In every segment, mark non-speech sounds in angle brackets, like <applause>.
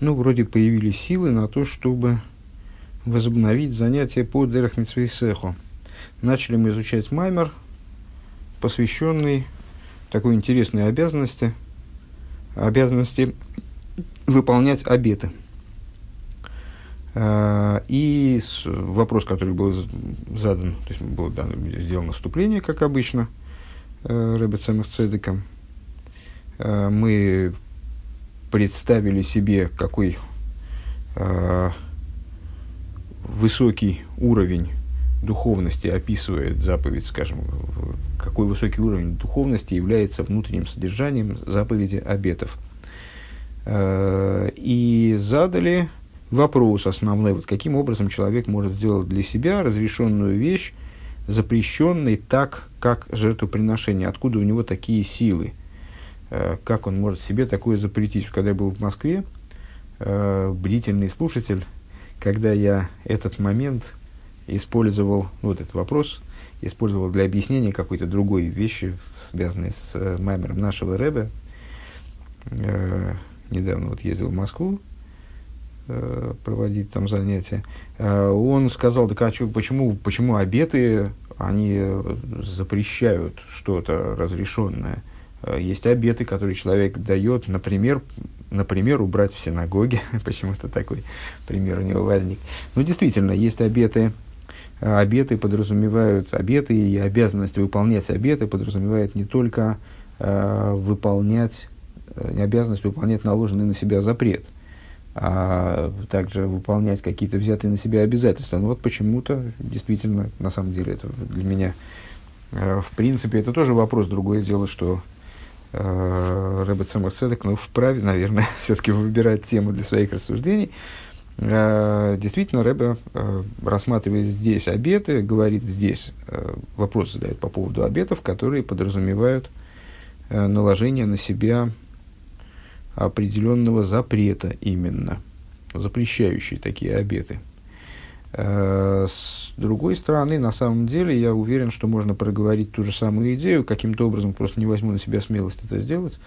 ну, вроде появились силы на то, чтобы возобновить занятия по Дерах Митсвейсеху. Начали мы изучать Маймер, посвященный такой интересной обязанности, обязанности выполнять обеты. А, и вопрос, который был задан, то есть было дано, сделано вступление, как обычно, э, Рэббетсом Цедеком. А, мы представили себе, какой а, высокий уровень духовности описывает заповедь, скажем, какой высокий уровень духовности является внутренним содержанием заповеди обетов. И задали вопрос основной, вот каким образом человек может сделать для себя разрешенную вещь, запрещенной так, как жертвоприношение, откуда у него такие силы, э, как он может себе такое запретить. Когда я был в Москве, э, бдительный слушатель, когда я этот момент использовал, ну, вот этот вопрос, использовал для объяснения какой-то другой вещи, связанной с э, маймером нашего Рэбе, недавно вот ездил в Москву, Э, проводить там занятия, э, он сказал, да а почему, почему обеты, они запрещают что-то разрешенное? Э, есть обеты, которые человек дает, например, например, убрать в синагоге. <laughs> Почему-то такой пример у него возник. Ну, действительно, есть обеты. Обеты подразумевают, обеты и обязанность выполнять обеты подразумевает не только э, выполнять, не обязанность выполнять наложенный на себя запрет – а также выполнять какие-то взятые на себя обязательства. Но вот почему-то, действительно, на самом деле, это для меня, э, в принципе, это тоже вопрос. Другое дело, что э, Рэббет Самарцедек, ну, вправе, наверное, <laughs> все-таки выбирать тему для своих рассуждений. Э, действительно, Рэбе, э, рассматривает здесь обеты, говорит здесь, вопрос задает по поводу обетов, которые подразумевают наложение на себя определенного запрета именно, запрещающий такие обеты. Э, с другой стороны, на самом деле, я уверен, что можно проговорить ту же самую идею, каким-то образом просто не возьму на себя смелость это сделать,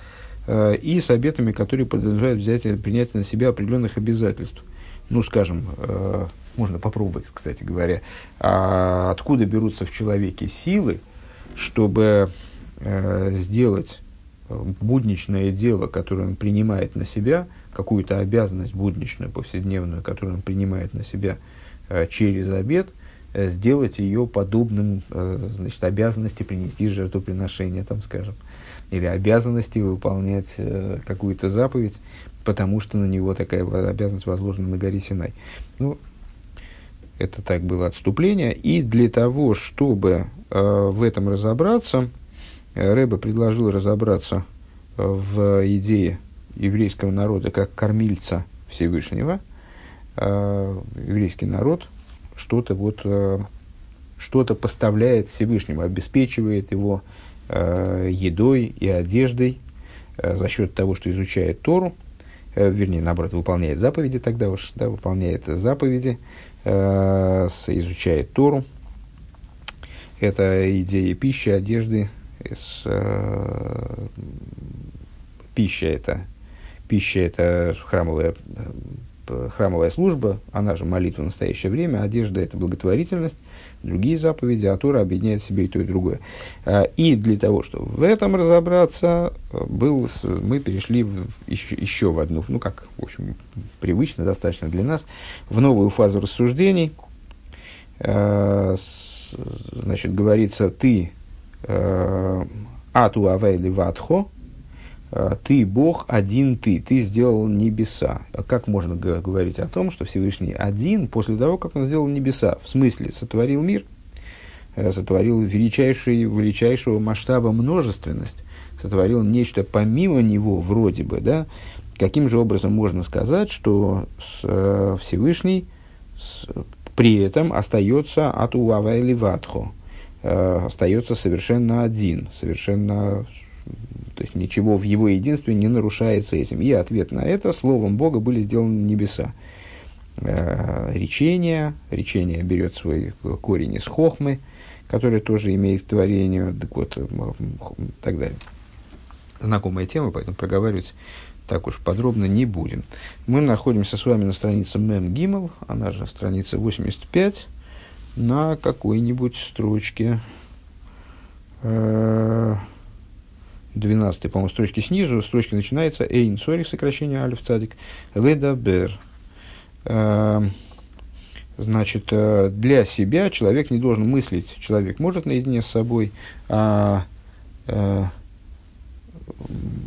э, и с обетами, которые подразумевают взятие, принятие на себя определенных обязательств. Ну, скажем, э, можно попробовать, кстати говоря, а откуда берутся в человеке силы, чтобы сделать будничное дело, которое он принимает на себя, какую-то обязанность будничную, повседневную, которую он принимает на себя через обед, э, сделать ее подобным э, значит, обязанности принести жертвоприношение, там, скажем, или обязанности выполнять какую-то заповедь, потому что на него такая обязанность возложена на горе Синай. Ну, это так было отступление. И для того, чтобы в этом разобраться, Рэба предложил разобраться э, в идее еврейского народа как кормильца Всевышнего. Э, еврейский народ что-то вот э, что-то поставляет Всевышнему, обеспечивает его едой и одеждой за счет того, что изучает Тору, вернее, наоборот, выполняет заповеди тогда уж, да, выполняет заповеди, изучает Тору. Это идея пищи, одежды, с, э, пища это пища это храмовая э, храмовая служба, она же молитва в настоящее время, одежда – это благотворительность, другие заповеди, а Тора объединяет в себе и то, и другое. А, и для того, чтобы в этом разобраться, был, мы перешли в, еще, еще в одну, ну как, в общем, привычно достаточно для нас, в новую фазу рассуждений. А, значит, говорится, ты Э, Ату авейли ватхо, э, ты Бог, один ты, ты сделал небеса. Как можно говорить о том, что Всевышний один после того, как он сделал небеса? В смысле, сотворил мир, э, сотворил величайший, величайшего масштаба множественность, сотворил нечто помимо него вроде бы, да? Каким же образом можно сказать, что Всевышний при этом остается от Уавайли Ватхо, э, остается совершенно один, совершенно, то есть ничего в его единстве не нарушается этим. И ответ на это словом Бога были сделаны небеса. Э, речение, речение берет свой корень из хохмы, который тоже имеет творение, так вот, так далее. Знакомая тема, поэтому проговаривать так уж подробно не будем. Мы находимся с вами на странице Мем Гиммел, она же страница 85, на какой-нибудь строчке, 12 э, по-моему, строчки снизу, строчка начинается Эйн Сори, сокращение Алиф Цадик, Леда Бер. Э, значит, э, для себя человек не должен мыслить, человек может наедине с собой, а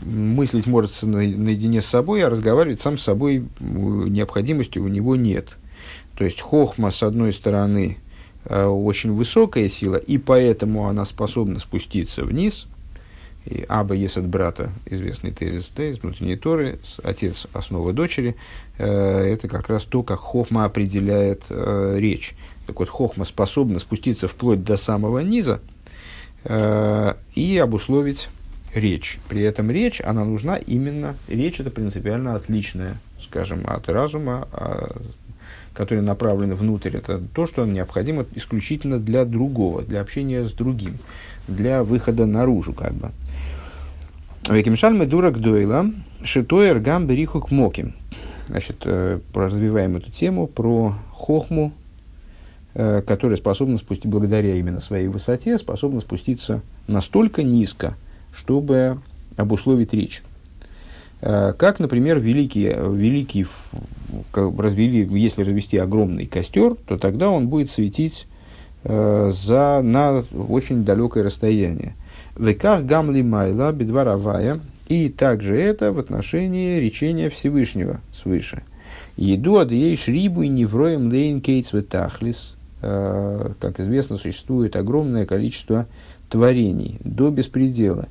мыслить может наедине с собой, а разговаривать сам с собой необходимости у него нет. То есть хохма, с одной стороны, э, очень высокая сила, и поэтому она способна спуститься вниз. И Аба есть от брата, известный тезис Т из внутренней Торы, отец основа дочери, э, это как раз то, как хохма определяет э, речь. Так вот, хохма способна спуститься вплоть до самого низа и обусловить речь. При этом речь, она нужна именно, речь это принципиально отличная, скажем, от разума, а, который направлен внутрь. Это то, что необходимо исключительно для другого, для общения с другим, для выхода наружу, как бы. Векимшаль дурак дойла, шитоер гам берихук моким. Значит, э, развиваем эту тему про хохму, э, которая способна спустить, благодаря именно своей высоте, способна спуститься настолько низко, чтобы обусловить речь. Э, как, например, великий, великий развели, если развести огромный костер, то тогда он будет светить за, на очень далекое расстояние. Веках гамли майла бедваравая. И также это в отношении речения Всевышнего свыше. Еду адъей шрибу и невроем лейн кейтс ветахлис. Э, как известно, существует огромное количество творений до беспредела.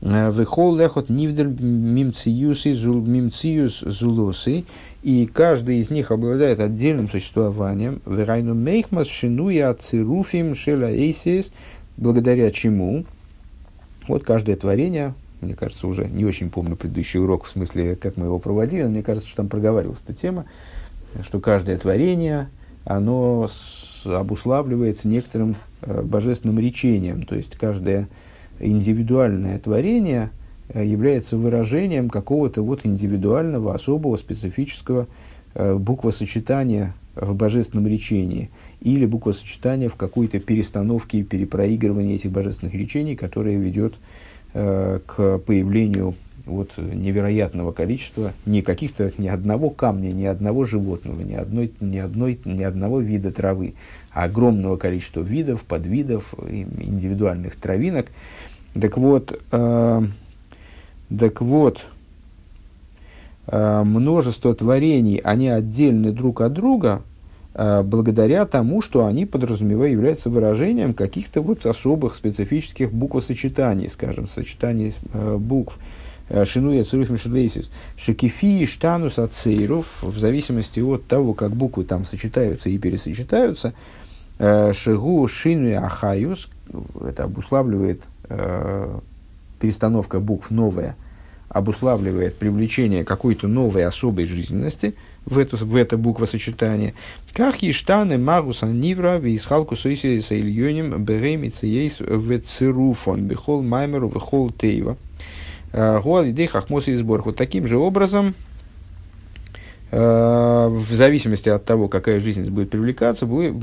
Вехол лехот нивдер мимциюсы мимциюс зулосы, и каждый из них обладает отдельным существованием. Верайну мейхмас шинуя цируфим шеля эйсис, благодаря чему вот каждое творение, мне кажется, уже не очень помню предыдущий урок, в смысле, как мы его проводили, но мне кажется, что там проговаривалась эта тема, что каждое творение, оно обуславливается некоторым э, божественным речением, то есть каждое индивидуальное творение э, является выражением какого-то вот индивидуального, особого, специфического э, буквосочетания в божественном речении или буквосочетания в какой-то перестановке и перепроигрывании этих божественных речений, которое ведет э, к появлению вот невероятного количества, не каких-то, ни одного камня, ни одного животного, ни, одной, ни, одной, ни одного вида травы, а огромного количества видов, подвидов, индивидуальных травинок, так вот, э, так вот, э, множество творений, они отдельны друг от друга, благодаря тому, что они подразумевают, являются выражением каких-то вот особых специфических буквосочетаний, скажем, сочетаний э, букв. Э, Шинуя цурух мишелейсис. Шекифи и штанус ацейров, в зависимости от того, как буквы там сочетаются и пересочетаются, э, шигу шину ахаюс, это обуславливает э, перестановка букв новая обуславливает привлечение какой-то новой особой жизненности в, эту, в это буквосочетание. Как ештаны магуса нивра висхалку суиси с ильоним беремица ейс в цируфон бихол маймеру бихол тейва. Э, Гуал идей хахмоса и сбор. Вот таким же образом, э, в зависимости от того, какая жизненность будет привлекаться, будет,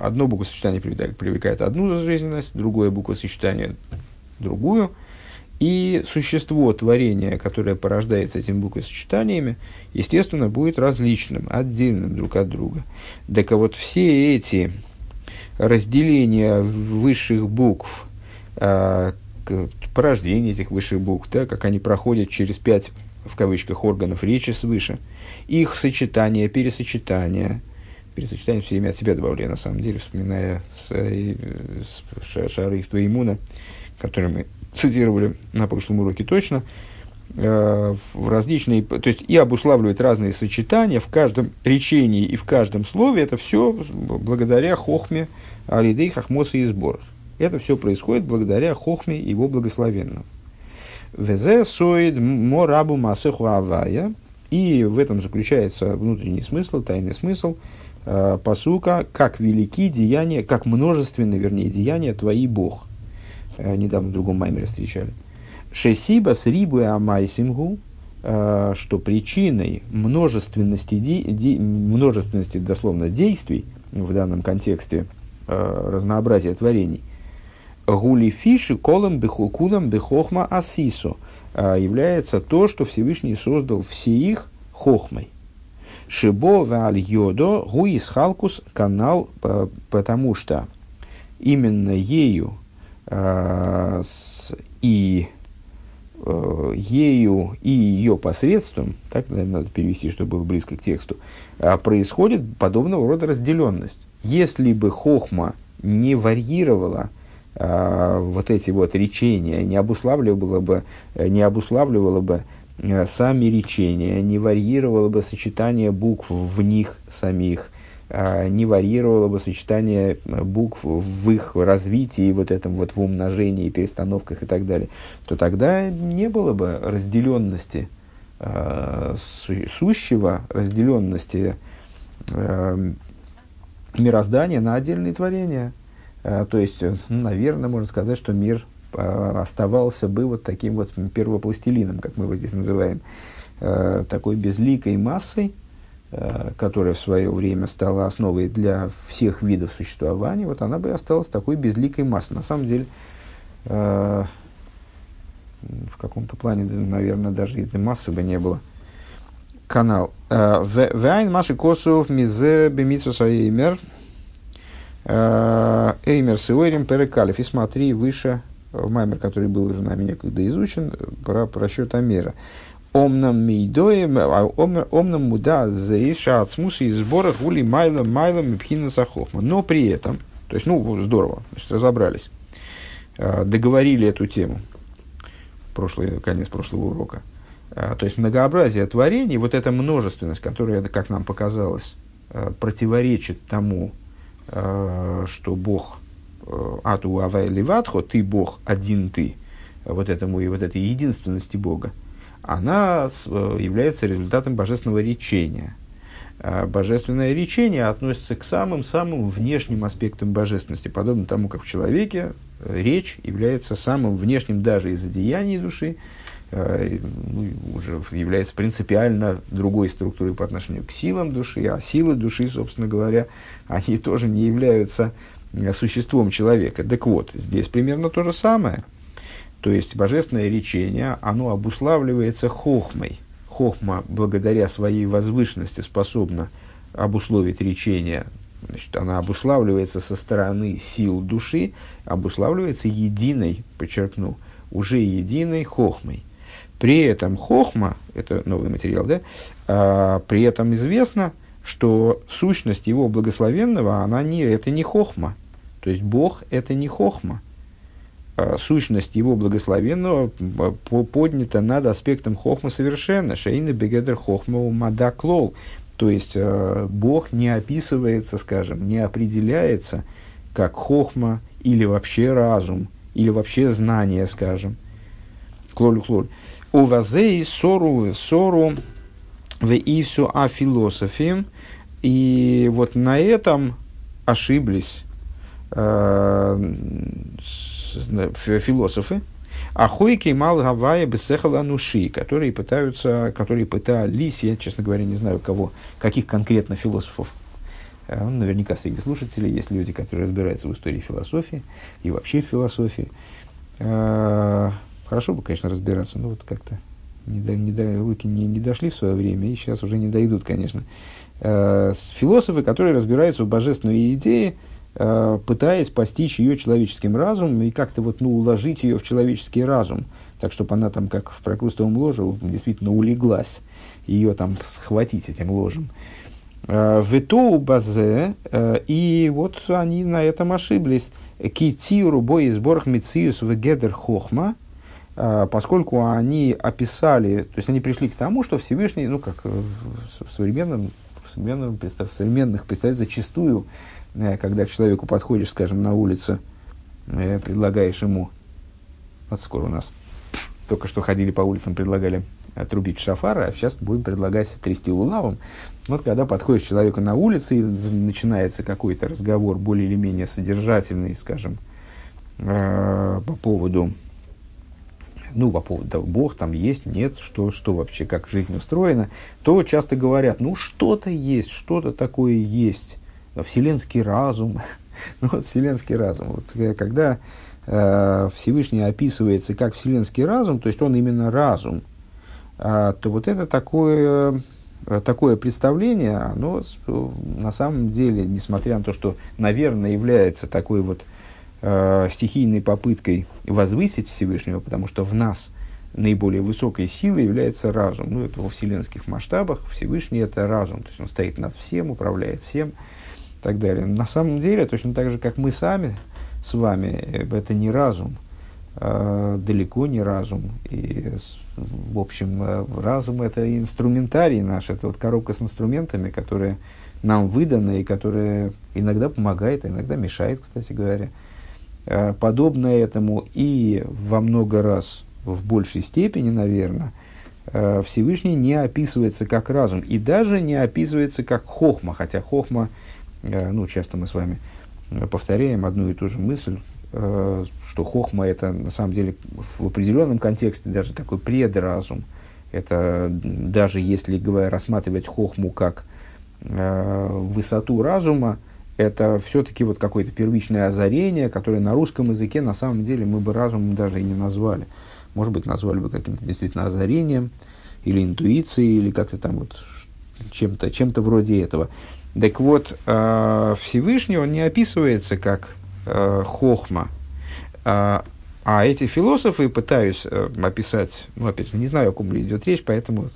одно буквосочетание привлекает одну жизненность, другое буквосочетание другую. И существо творения, которое порождается этими буквосочетаниями, естественно, будет различным, отдельным друг от друга. Так вот, все эти разделения высших букв, э, порождение этих высших букв, да, как они проходят через пять, в кавычках, органов речи свыше, их сочетание, пересочетание, пересочетание все время от себя добавляю, на самом деле, вспоминая с, э, с Шары Твоимуна, который мы цитировали на прошлом уроке точно, э, в различные, то есть и обуславливает разные сочетания в каждом речении и в каждом слове, это все благодаря хохме Алидей, Хахмоса и сборах. Это все происходит благодаря хохме его благословенному. Везе соид морабу масеху авая. И в этом заключается внутренний смысл, тайный смысл – э, посука, как велики деяния, как множественны, вернее, деяния твои Бог. Э, недавно в другом маймере встречали. Шесиба с рибу амайсимгу, что причиной множественности, де, де, множественности дословно действий, в данном контексте разнообразия творений, гули фиши колом бехукулам бехохма асисо является то, что Всевышний создал все их хохмой. Шибо валь йодо гуис халкус канал, потому что именно ею э, и э, ею и ее посредством, так, наверное, надо перевести, чтобы было близко к тексту, э, происходит подобного рода разделенность. Если бы хохма не варьировала э, вот эти вот речения, не обуславливала бы, э, не обуславливала бы э, сами речения, не варьировала бы сочетание букв в них самих, не варьировало бы сочетание э, букв в их развитии, вот этом вот в умножении, перестановках и так далее, то тогда не было бы разделенности э, сущего, разделенности э, мироздания на отдельные творения. Э, то есть, ну, наверное, можно сказать, что мир э, оставался бы вот таким вот первопластилином, как мы его здесь называем, э, такой безликой массой, Э, которая в свое время стала основой для всех видов существования, вот она бы осталась такой безликой массой. На самом деле, э, в каком-то плане, наверное, даже этой массы бы не было. Канал. Э, Вайн Маши Косов Мизе Бемитсус Эймер. Эймер Сиойрим Перекалев. И смотри выше в маймер, который был уже нами некогда изучен, про, про счет Амера. Омнам мейдоем, а омнам муда заиша от смуса и сбора гули майлом майлом и пхина захохма. Но при этом, то есть, ну, здорово, значит, разобрались, а, договорили эту тему, прошлый, конец прошлого урока. А, то есть, многообразие творений, вот эта множественность, которая, как нам показалось, противоречит тому, что Бог Ату Авай ты Бог, один ты, вот этому и вот этой единственности Бога, она э, является результатом божественного речения. А божественное речение относится к самым-самым внешним аспектам божественности, подобно тому, как в человеке э, речь является самым внешним даже из одеяний души, э, ну, уже является принципиально другой структурой по отношению к силам души, а силы души, собственно говоря, <laughs> они тоже не являются существом человека. Так вот, здесь примерно то же самое – то есть божественное речение, оно обуславливается хохмой. Хохма, благодаря своей возвышенности, способна обусловить речение. Значит, она обуславливается со стороны сил души, обуславливается единой, подчеркну, уже единой хохмой. При этом хохма, это новый материал, да, а, при этом известно, что сущность его благословенного, она не, это не хохма. То есть Бог это не хохма. А, сущность его благословенного поднята над аспектом хохма совершенно. Шейна бегедер хохма мадаклол. То есть э, Бог не описывается, скажем, не определяется как хохма или вообще разум, или вообще знание, скажем. Клоль клоль. У вазей сору сору в и все о философии. И вот на этом ошиблись э, философы, а хойки мал гавая бесехала нуши, которые пытаются, которые пытались, я, честно говоря, не знаю кого, каких конкретно философов, э, наверняка среди слушателей есть люди, которые разбираются в истории философии и вообще в философии. Э, хорошо бы, конечно, разбираться, но вот как-то не, до, не, до, руки не, не дошли в свое время, и сейчас уже не дойдут, конечно. Э, философы, которые разбираются в божественной идее, Э, пытаясь постичь ее человеческим разумом и как-то вот, ну, уложить ее в человеческий разум, так, чтобы она там, как в прокрустовом ложе, действительно улеглась, ее там схватить этим ложем. Э, в базе, э, и вот они на этом ошиблись. Китиру бой сборах мициус в гедер хохма, поскольку они описали, то есть они пришли к тому, что Всевышний, ну, как в современном, в современном, в современных представить зачастую, Э, когда к человеку подходишь, скажем, на улице, э, предлагаешь ему, вот скоро у нас, только что ходили по улицам, предлагали отрубить шафара, а сейчас будем предлагать трясти лулавом. Вот когда подходишь человеку на улице и начинается какой-то разговор более или менее содержательный, скажем, э, по поводу ну, по поводу Бог там есть, нет, что, что вообще, как жизнь устроена, то часто говорят, ну, что-то есть, что-то такое есть, вселенский разум, <laughs> ну, вот вселенский разум. Вот, э, когда э, Всевышний описывается как вселенский разум, то есть он именно разум, э, то вот это такое, э, такое представление, оно на самом деле, несмотря на то, что, наверное, является такой вот э, стихийной попыткой возвысить Всевышнего, потому что в нас наиболее высокой силой является разум. Ну, это во вселенских масштабах Всевышний это разум, то есть он стоит над всем, управляет всем и так далее. На самом деле, точно так же, как мы сами с вами, э, это не разум, э, далеко не разум. И, в общем, э, разум это инструментарий наш, это вот коробка с инструментами, которые нам выданы и которая иногда помогает, а иногда мешает, кстати говоря. Э, подобно этому и во много раз в большей степени, наверное, э, Всевышний не описывается как разум и даже не описывается как хохма, хотя хохма, ну, часто мы с вами повторяем одну и ту же мысль, что хохма это на самом деле в определенном контексте даже такой предразум. Это даже если говоря, рассматривать хохму как высоту разума, это все-таки вот какое-то первичное озарение, которое на русском языке на самом деле мы бы разумом даже и не назвали. Может быть, назвали бы каким-то действительно озарением или интуицией, или как-то там вот чем-то чем вроде этого. Так вот, э, Всевышний, он не описывается как э, хохма, э, а эти философы пытаюсь описать, ну, опять же, не знаю, о ком идет речь, поэтому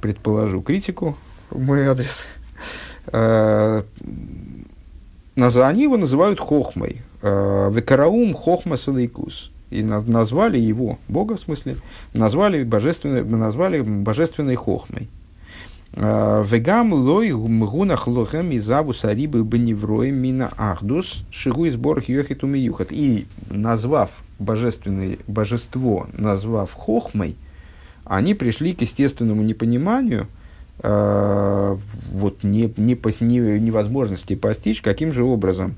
предположу критику в мой адрес. Они его называют хохмой. Векараум хохма салейкус. И назвали его, Бога в смысле, назвали божественной, назвали божественной хохмой. Э, Вегам лой мгунах лохем и забу сарибы беневрой мина ахдус шигу из борх йохит умиюхат. И назвав божественное божество, назвав хохмой, они пришли к естественному непониманию – Э, вот не, не, не, невозможности постичь, каким же образом.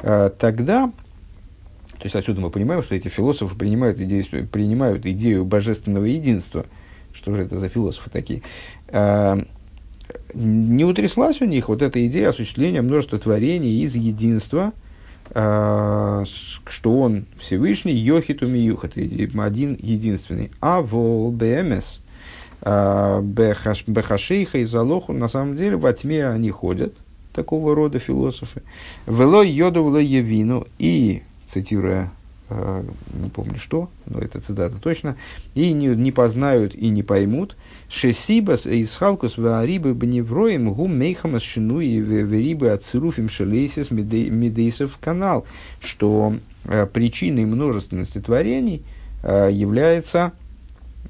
Э, тогда, то есть отсюда мы понимаем, что эти философы принимают идею, принимают идею божественного единства. Что же это за философы такие? Не утряслась у них вот эта идея осуществления множества творений из единства, что он Всевышний, Йохит Умиюхат, один единственный. А вол БМС – а, Бехашейха и Залоху, на самом деле во тьме они ходят, такого рода философы. Вело йоду вело явину, и, цитируя, не помню что, но это цитата точно, и не, не познают и не поймут, шесибас из халкус ваарибы бневроем гум мейхамас шину и верибы ацируфим шелейсис медейсов канал, что э, причиной множественности творений э, является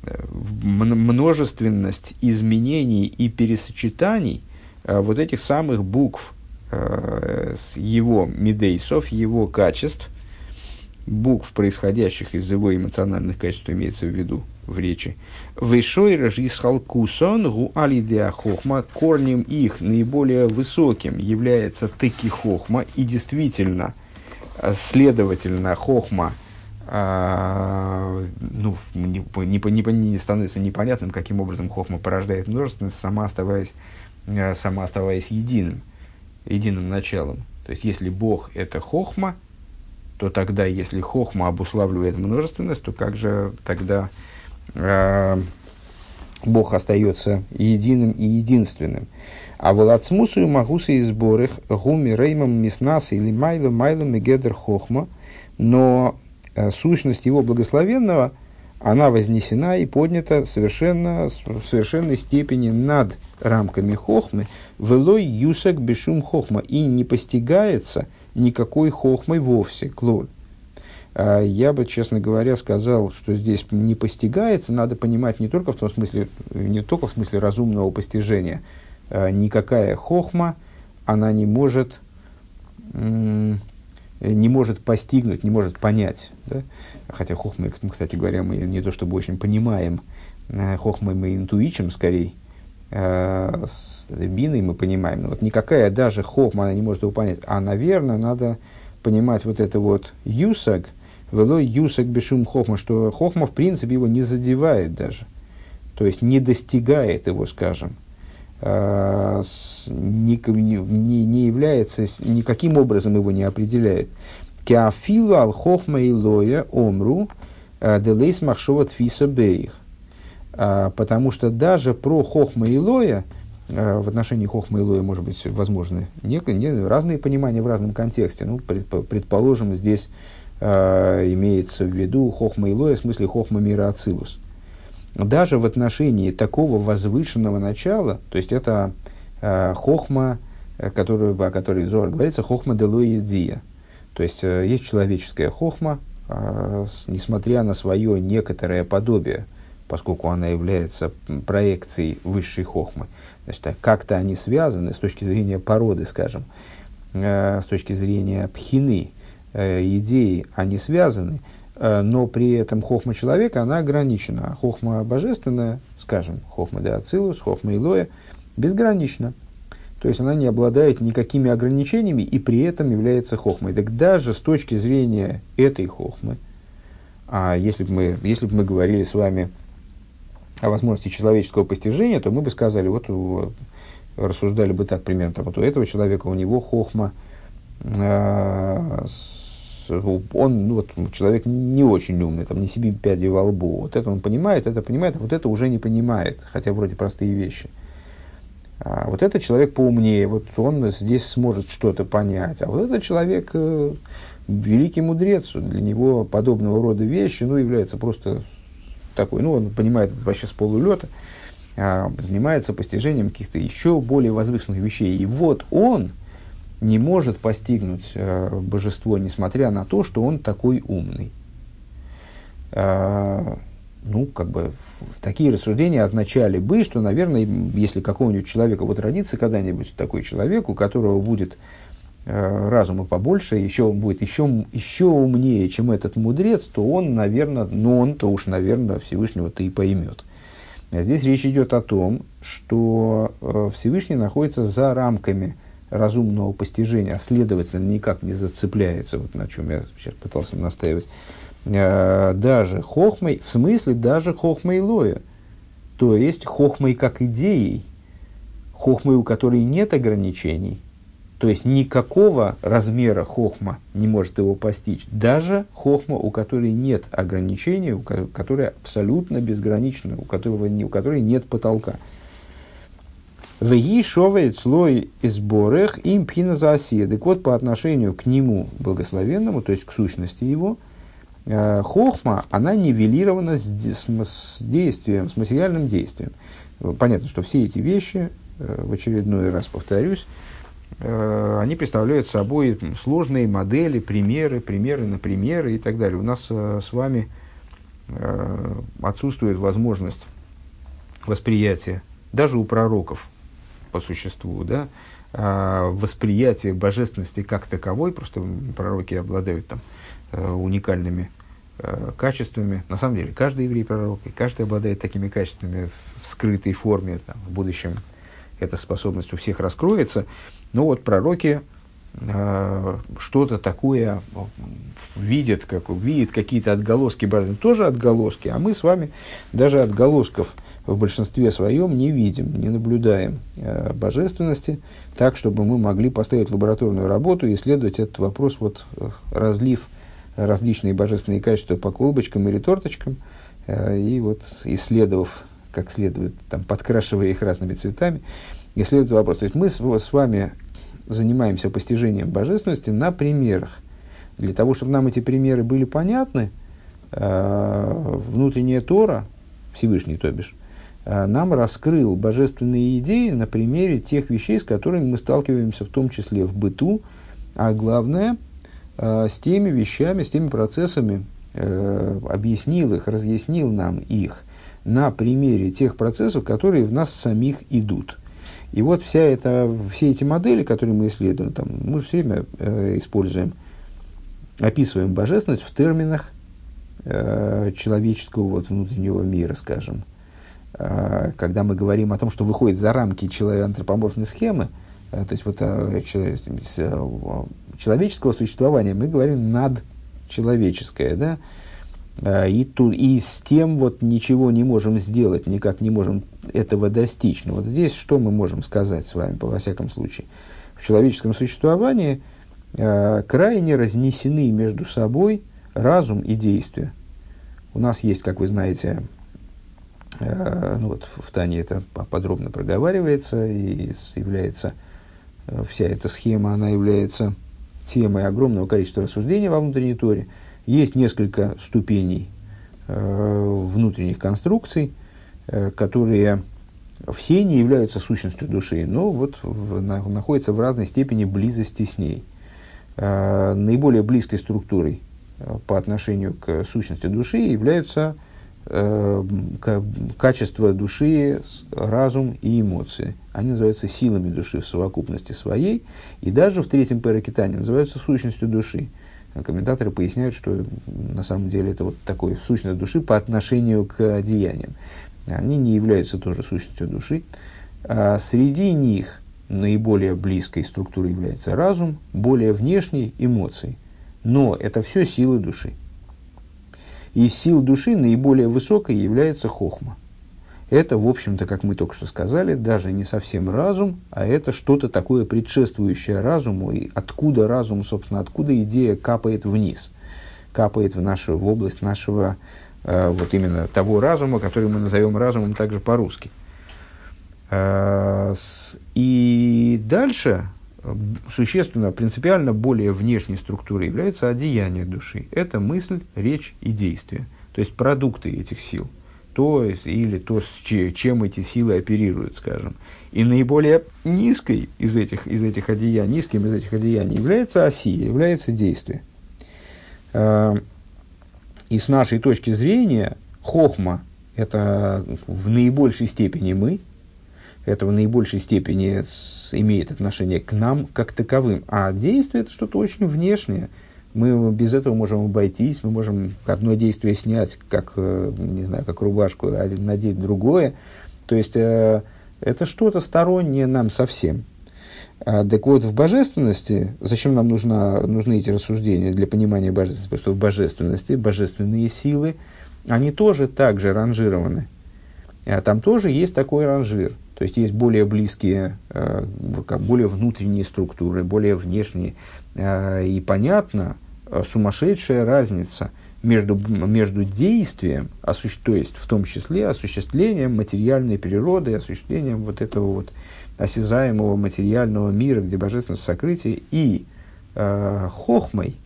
множественность изменений и пересочетаний э, вот этих самых букв э, его медейсов, его качеств, букв, происходящих из его эмоциональных качеств, имеется в виду в речи. Вышой рожис халкусон гу алидеа хохма, корнем их наиболее высоким является таки хохма, и действительно, следовательно, хохма – а, ну, не, не, не, не становится непонятным, каким образом хохма порождает множественность, сама оставаясь, э, сама оставаясь единым, единым началом. То есть, если Бог – это хохма, то тогда, если хохма обуславливает множественность, то как же тогда э, Бог остается единым и единственным? А волацмусу магусы и сборых гуми реймам миснасы или майло майло мегедер хохма, но Э, сущность его благословенного, она вознесена и поднята совершенно, в совершенной степени над рамками хохмы, велой юсак бешум хохма, и не постигается никакой хохмой вовсе, клоль. А я бы, честно говоря, сказал, что здесь не постигается, надо понимать не только в том смысле, не только в смысле разумного постижения. А никакая хохма, она не может не может постигнуть, не может понять. Да? Хотя хохмы, кстати говоря, мы не то чтобы очень понимаем, э, хохмы мы интуичим скорее, э, с биной мы понимаем. Вот никакая даже хохма она не может его понять. А, наверное, надо понимать вот это вот юсаг, вело юсак бешум хохма, что хохма в принципе его не задевает даже, то есть не достигает его, скажем, э, не, не, не является, никаким образом его не определяет. Кеафилу ал хохма и лоя омру э, делейс махшова тфиса бейх. А, потому что даже про хохма и лоя, в отношении хохма и лоя, может быть, возможны не, разные понимания в разном контексте. Ну, предположим, здесь э, имеется в виду хохма Илоя, в смысле хохма мира Ацилус. Даже в отношении такого возвышенного начала, то есть это хохма, э, который, о которой Зор говорится, хохма делоидия. То есть э, есть человеческая хохма, несмотря на свое некоторое подобие, поскольку она является проекцией высшей хохмы. Значит, как-то они связаны с точки зрения породы, скажем, э, с точки зрения пхины, э, идеи, они связаны, э, но при этом хохма человека, она ограничена. А хохма божественная, скажем, хохма де Ацилус, хохма Илоя, безгранична. То есть она не обладает никакими ограничениями и при этом является хохмой. Так даже с точки зрения этой хохмы, а если бы мы, если бы мы говорили с вами о возможности человеческого постижения, то мы бы сказали, вот, вот рассуждали бы так примерно, вот у этого человека, у него хохма, э, он, ну, вот, человек не очень умный, там, не себе пяди во лбу. Вот это он понимает, это понимает, а вот это уже не понимает, хотя вроде простые вещи. А вот этот человек поумнее, вот он здесь сможет что-то понять. А вот этот человек э, великий мудрец, для него подобного рода вещи ну, является просто такой, ну, он понимает это вообще с полулета, а, занимается постижением каких-то еще более возвышенных вещей. И вот он, не может постигнуть э, божество, несмотря на то, что он такой умный. Э, ну, как бы, такие рассуждения означали бы, что, наверное, если какого-нибудь человека вот родится когда-нибудь такой человек, у которого будет разума побольше, еще он будет еще, еще умнее, чем этот мудрец, то он, наверное, ну он-то уж, наверное, Всевышнего-то и поймет. А здесь речь идет о том, что э, Всевышний находится за рамками разумного постижения, а следовательно никак не зацепляется, вот на чем я сейчас пытался настаивать, э, даже хохмой, в смысле даже хохмой лоя, то есть хохмой как идеей, хохмой, у которой нет ограничений, то есть никакого размера хохма не может его постичь, даже хохма, у которой нет ограничений, у которой абсолютно безгранична, у, которого, у которой нет потолка. Веги шовает слой изборех им пхина за Так вот, по отношению к нему благословенному, то есть к сущности его, э, хохма, она нивелирована с, с, действием, с материальным действием. Понятно, что все эти вещи, э, в очередной раз повторюсь, они представляют собой сложные модели, примеры, примеры на примеры и так далее. У нас с вами отсутствует возможность восприятия даже у пророков по существу, да, а восприятие божественности как таковой, просто пророки обладают там э, уникальными э, качествами. На самом деле, каждый еврей пророк, и каждый обладает такими качествами в скрытой форме, там, в будущем эта способность у всех раскроется. Но вот пророки э, что-то такое видят, как, видят какие-то отголоски божественности, тоже отголоски, а мы с вами даже отголосков в большинстве своем не видим, не наблюдаем э, божественности, так, чтобы мы могли поставить лабораторную работу и исследовать этот вопрос, вот, разлив различные божественные качества по колбочкам или торточкам, э, и вот исследовав, как следует, там, подкрашивая их разными цветами, исследовать вопрос. То есть мы с, с вами занимаемся постижением божественности на примерах. Для того, чтобы нам эти примеры были понятны, э, внутренняя Тора, Всевышний, то бишь, Э, нам раскрыл божественные идеи на примере тех вещей, с которыми мы сталкиваемся, в том числе в быту, а главное, э, с теми вещами, с теми процессами, э, объяснил их, разъяснил нам их на примере тех процессов, которые в нас самих идут. И вот вся эта, все эти модели, которые мы исследуем, там, мы все время э, используем, описываем божественность в терминах э, человеческого вот, внутреннего мира, скажем, а, когда мы говорим о том, что выходит за рамки антропоморфной схемы, э, то есть вот э, человеческого существования, мы говорим над человеческое, да, и, тут, и с тем вот ничего не можем сделать, никак не можем этого достичь. Но вот здесь что мы можем сказать с вами, во всяком случае? В человеческом существовании э, крайне разнесены между собой разум и действие. У нас есть, как вы знаете, э, ну вот в Тане это подробно проговаривается и является, э, вся эта схема, она является темой огромного количества рассуждений во внутренней торе. Есть несколько ступеней э, внутренних конструкций, э, которые все не являются сущностью души, но вот в, на, находятся в разной степени близости с ней. Э, наиболее близкой структурой э, по отношению к сущности души являются э, качества души, разум и эмоции. Они называются силами души в совокупности своей, и даже в третьем паракитане называются сущностью души. Комментаторы поясняют, что на самом деле это вот такой сущность души по отношению к одеяниям. Они не являются тоже сущностью души. А среди них наиболее близкой структурой является разум, более внешней – эмоции. Но это все силы души. Из сил души наиболее высокой является хохма. Это, в общем-то, как мы только что сказали, даже не совсем разум, а это что-то такое предшествующее разуму, и откуда разум, собственно, откуда идея капает вниз, капает в нашу в область нашего, э, вот именно того разума, который мы назовем разумом также по-русски. Э, и дальше существенно, принципиально более внешней структурой является одеяние души. Это мысль, речь и действие. То есть продукты этих сил – то или то, с чем эти силы оперируют, скажем. И наиболее низкой из этих, из этих одеяний, низким из этих одеяний является осия, является действие. А, и с нашей точки зрения, хохма – это в наибольшей степени мы, это в наибольшей степени имеет отношение к нам как таковым. А действие – это что-то очень внешнее – мы без этого можем обойтись, мы можем одно действие снять, как, э, не знаю, как рубашку, а надеть другое. То есть, э, это что-то стороннее нам совсем. А, так вот, в божественности, зачем нам нужна, нужны эти рассуждения для понимания божественности? Потому что в божественности божественные силы, они тоже так же ранжированы. А там тоже есть такой ранжир. То есть есть более близкие, э, более внутренние структуры, более внешние. Э, и понятно, э, сумасшедшая разница между, между действием, то есть в том числе осуществлением материальной природы, осуществлением вот этого вот осязаемого материального мира, где божественность сокрытие, и э, хохмой,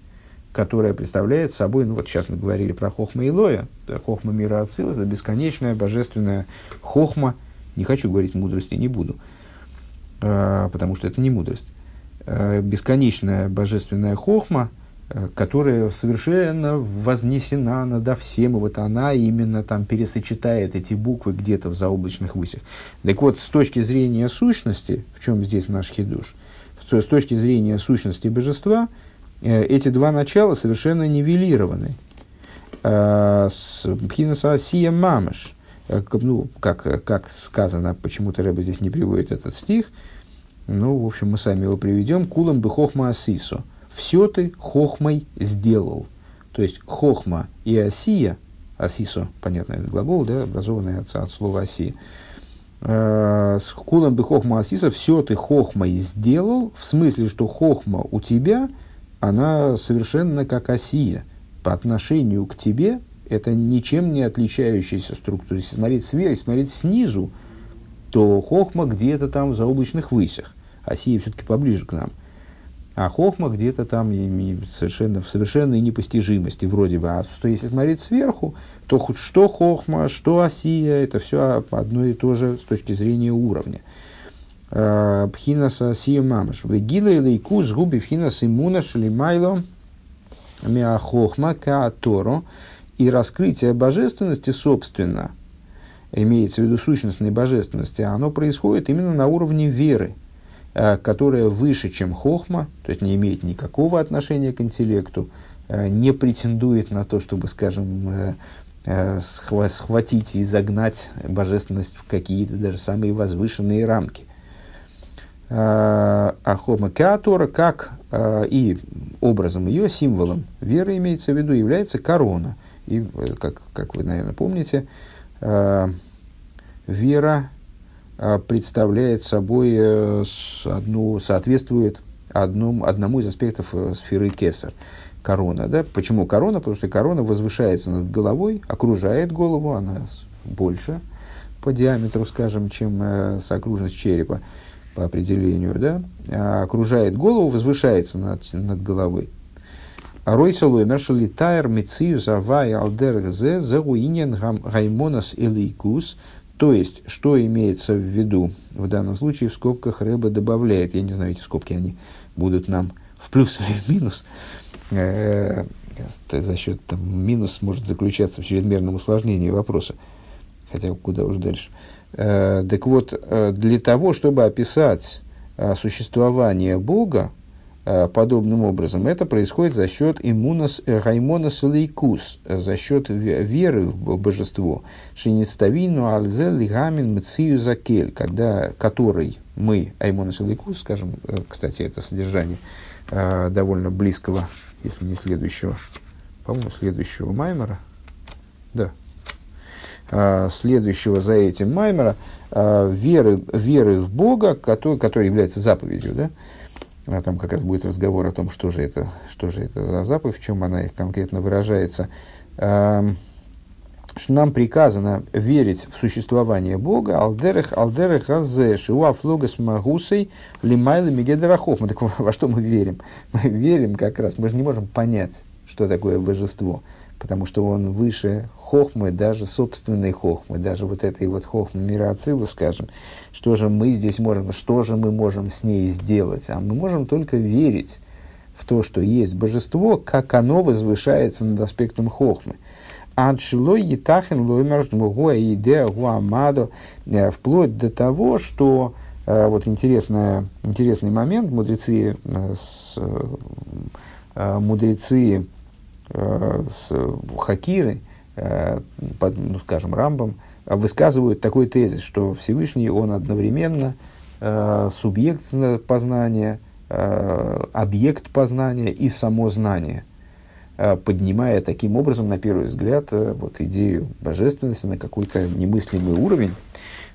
которая представляет собой, ну вот сейчас мы говорили про хохма Илоя, хохма мира Ацилус, это бесконечная божественная хохма, не хочу говорить мудрости, не буду, э, потому что это не мудрость. Э, бесконечная божественная хохма, э, которая совершенно вознесена над всем, и вот она именно там пересочетает эти буквы где-то в заоблачных высях. Так вот, с точки зрения сущности, в чем здесь наш хидуш, с точки зрения сущности божества, эти два начала совершенно нивелированы. Пхинаса Асия Мамыш – Э, ну, как, как сказано, почему-то Рэба здесь не приводит этот стих, ну, в общем, мы сами его приведем. Кулам бы хохма асисо. Все ты хохмой сделал. То есть хохма и осия, асисо, понятно, это глагол, да, образованный от, от слова осия. Э, с кулам бы хохма асиса, все ты хохмой сделал, в смысле, что хохма у тебя, она совершенно как осия. По отношению к тебе это ничем не отличающаяся структура. Если смотреть сверху, смотреть снизу, то хохма где-то там в заоблачных высях. а сия все-таки поближе к нам. А хохма где-то там совершенно, в совершенной непостижимости вроде бы. А что если смотреть сверху, то хоть что хохма, что осия, это все одно и то же с точки зрения уровня. А, пхинаса осия мамаш. Вегила или кус губи пхинас имуна шалимайло миахохма кааторо. И раскрытие божественности, собственно, имеется в виду сущностной божественности, оно происходит именно на уровне веры, э, которая выше, чем хохма, то есть не имеет никакого отношения к интеллекту, э, не претендует на то, чтобы, скажем, э, схватить и загнать божественность в какие-то даже самые возвышенные рамки. Ахома Кеатора, как и образом ее, символом веры имеется в виду, является корона. И, как, как вы, наверное, помните, вера представляет собой одну, соответствует одному, одному из аспектов сферы Кесар – корона. Да? Почему корона? Потому что корона возвышается над головой, окружает голову, она больше по диаметру, скажем, чем э, окружность черепа по определению, да? а окружает голову, возвышается над, над головой. Зауинен гаймонас элейкус. То есть, что имеется в виду в данном случае, в скобках Рэба добавляет, я не знаю, эти скобки, они будут нам в плюс или в минус, э, за счет там, минус может заключаться в чрезмерном усложнении вопроса, хотя куда уж дальше. Э, так вот, э, для того, чтобы описать э, существование Бога подобным образом, это происходит за счет иммунос э, гаймонос лейкус, э, за счет веры в божество. Шиництавину альзе лигамин мцию закель, когда, который мы, аймонос лейкус, скажем, э, кстати, это содержание э, довольно близкого если не следующего, по-моему, следующего Маймера, да, следующего за этим Маймера, веры, веры в Бога, который, который является заповедью, да, а там как раз будет разговор о том, что же это, что же это за заповедь, в чем она их конкретно выражается. Что нам приказано верить в существование Бога, алдерех, алдерех, азе, шиуа флогас магусей, лимайла мегедерахов. Мы так <laughs> во что мы верим? Мы верим как раз, мы же не можем понять, что такое божество, потому что он выше хохмы, даже собственной хохмы, даже вот этой вот хохмы мира Ацилу, скажем, что же мы здесь можем, что же мы можем с ней сделать? А мы можем только верить в то, что есть божество, как оно возвышается над аспектом хохмы. Адшилой Етахин Лоймер Идея Гуамадо, э, вплоть до того, что э, вот интересная, интересный момент, мудрецы, э, мудрецы с Хакиры, под, ну, скажем, Рамбом, высказывают такой тезис, что Всевышний, он одновременно субъект познания, объект познания и само знание – Э, поднимая таким образом, на первый взгляд, э, вот идею божественности на какой-то немыслимый уровень,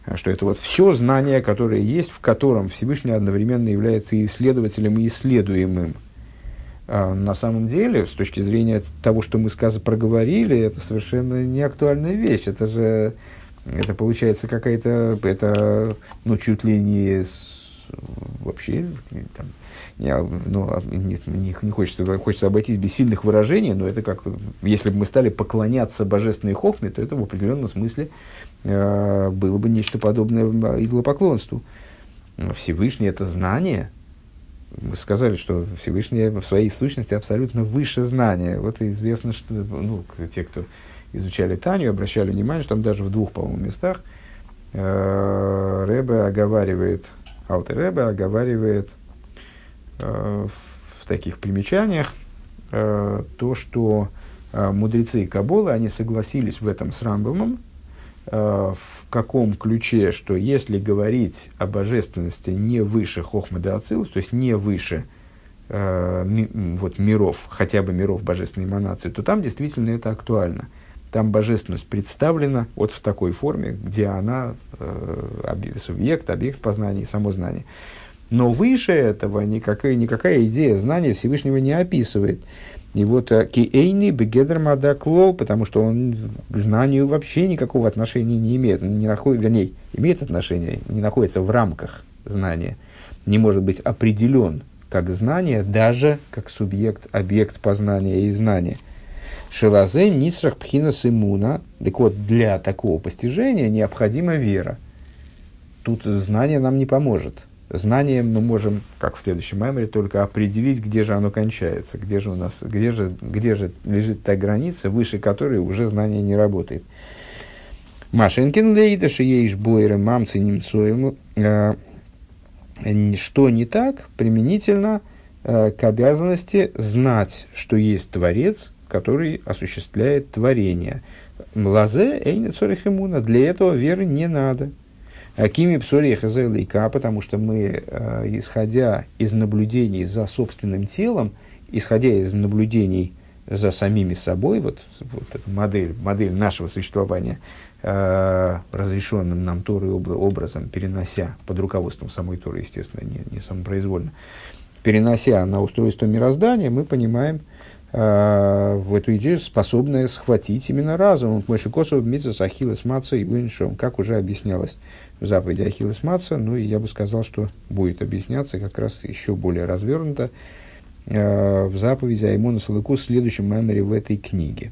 э, что это вот все знание, которое есть, в котором Всевышний одновременно является и исследователем, и исследуемым. А на самом деле, с точки зрения того, что мы сказ проговорили, это совершенно не актуальная вещь. Это же, это получается какая-то, это, ну, чуть ли не вообще там, я, ну, не, не, не хочется, хочется обойтись без сильных выражений, но это как, если бы мы стали поклоняться божественной хохме, то это в определенном смысле э, было бы нечто подобное идолопоклонству. Всевышний – это знание. Мы сказали, что Всевышний в своей сущности абсолютно выше знания. Вот известно, что ну, те, кто изучали Таню, обращали внимание, что там даже в двух, по-моему, местах э, Рэбе оговаривает, Алтер Рэбе оговаривает Э, в таких примечаниях э, то, что э, мудрецы Каболы, они согласились в этом с Рамбомом, в каком ключе, что если говорить о божественности не выше Хохмы то есть не выше вот, миров, хотя бы миров божественной эманации, то там действительно это актуально. Там божественность представлена вот в такой форме, где она э, субъект, объект познания само знание. Но выше этого никакая, никакая идея знания Всевышнего не описывает. И вот э, Киэйни Бегедр Мадаклол, потому что он к знанию вообще никакого отношения не имеет. Он не находит, вернее, имеет отношение, не находится в рамках знания. Не может быть определен как знание, даже как субъект, объект познания и знания. Шелазе Нисрах Пхина Симуна. Так вот, для такого постижения необходима вера. Тут знание нам не поможет знанием мы можем, как в следующем меморе, только определить, где же оно кончается, где же у нас, где же, где же лежит та граница, выше которой уже знание не работает. Машинкин лейдаши ейш бойры мамцы немцоем. Э, что не так применительно э, к обязанности знать, что есть Творец, который осуществляет творение. Млазе эйне цорихимуна. Для этого веры не надо. Акими псори лейка, потому что мы, э, исходя из наблюдений за собственным телом, исходя из наблюдений за самими собой, вот, вот модель, модель нашего существования, э, разрешенным нам Торой образом, перенося под руководством самой Торы, естественно, не, не самопроизвольно, перенося на устройство мироздания, мы понимаем, э, в эту идею, способная схватить именно разум. Мойши Косов, Митсас, Ахиллес, Маца и Уиншом, как уже объяснялось заповеди Ахиллес Маца, ну и я бы сказал, что будет объясняться как раз еще более развернуто э, в заповеди Аймона Салыку в следующем меморе в этой книге.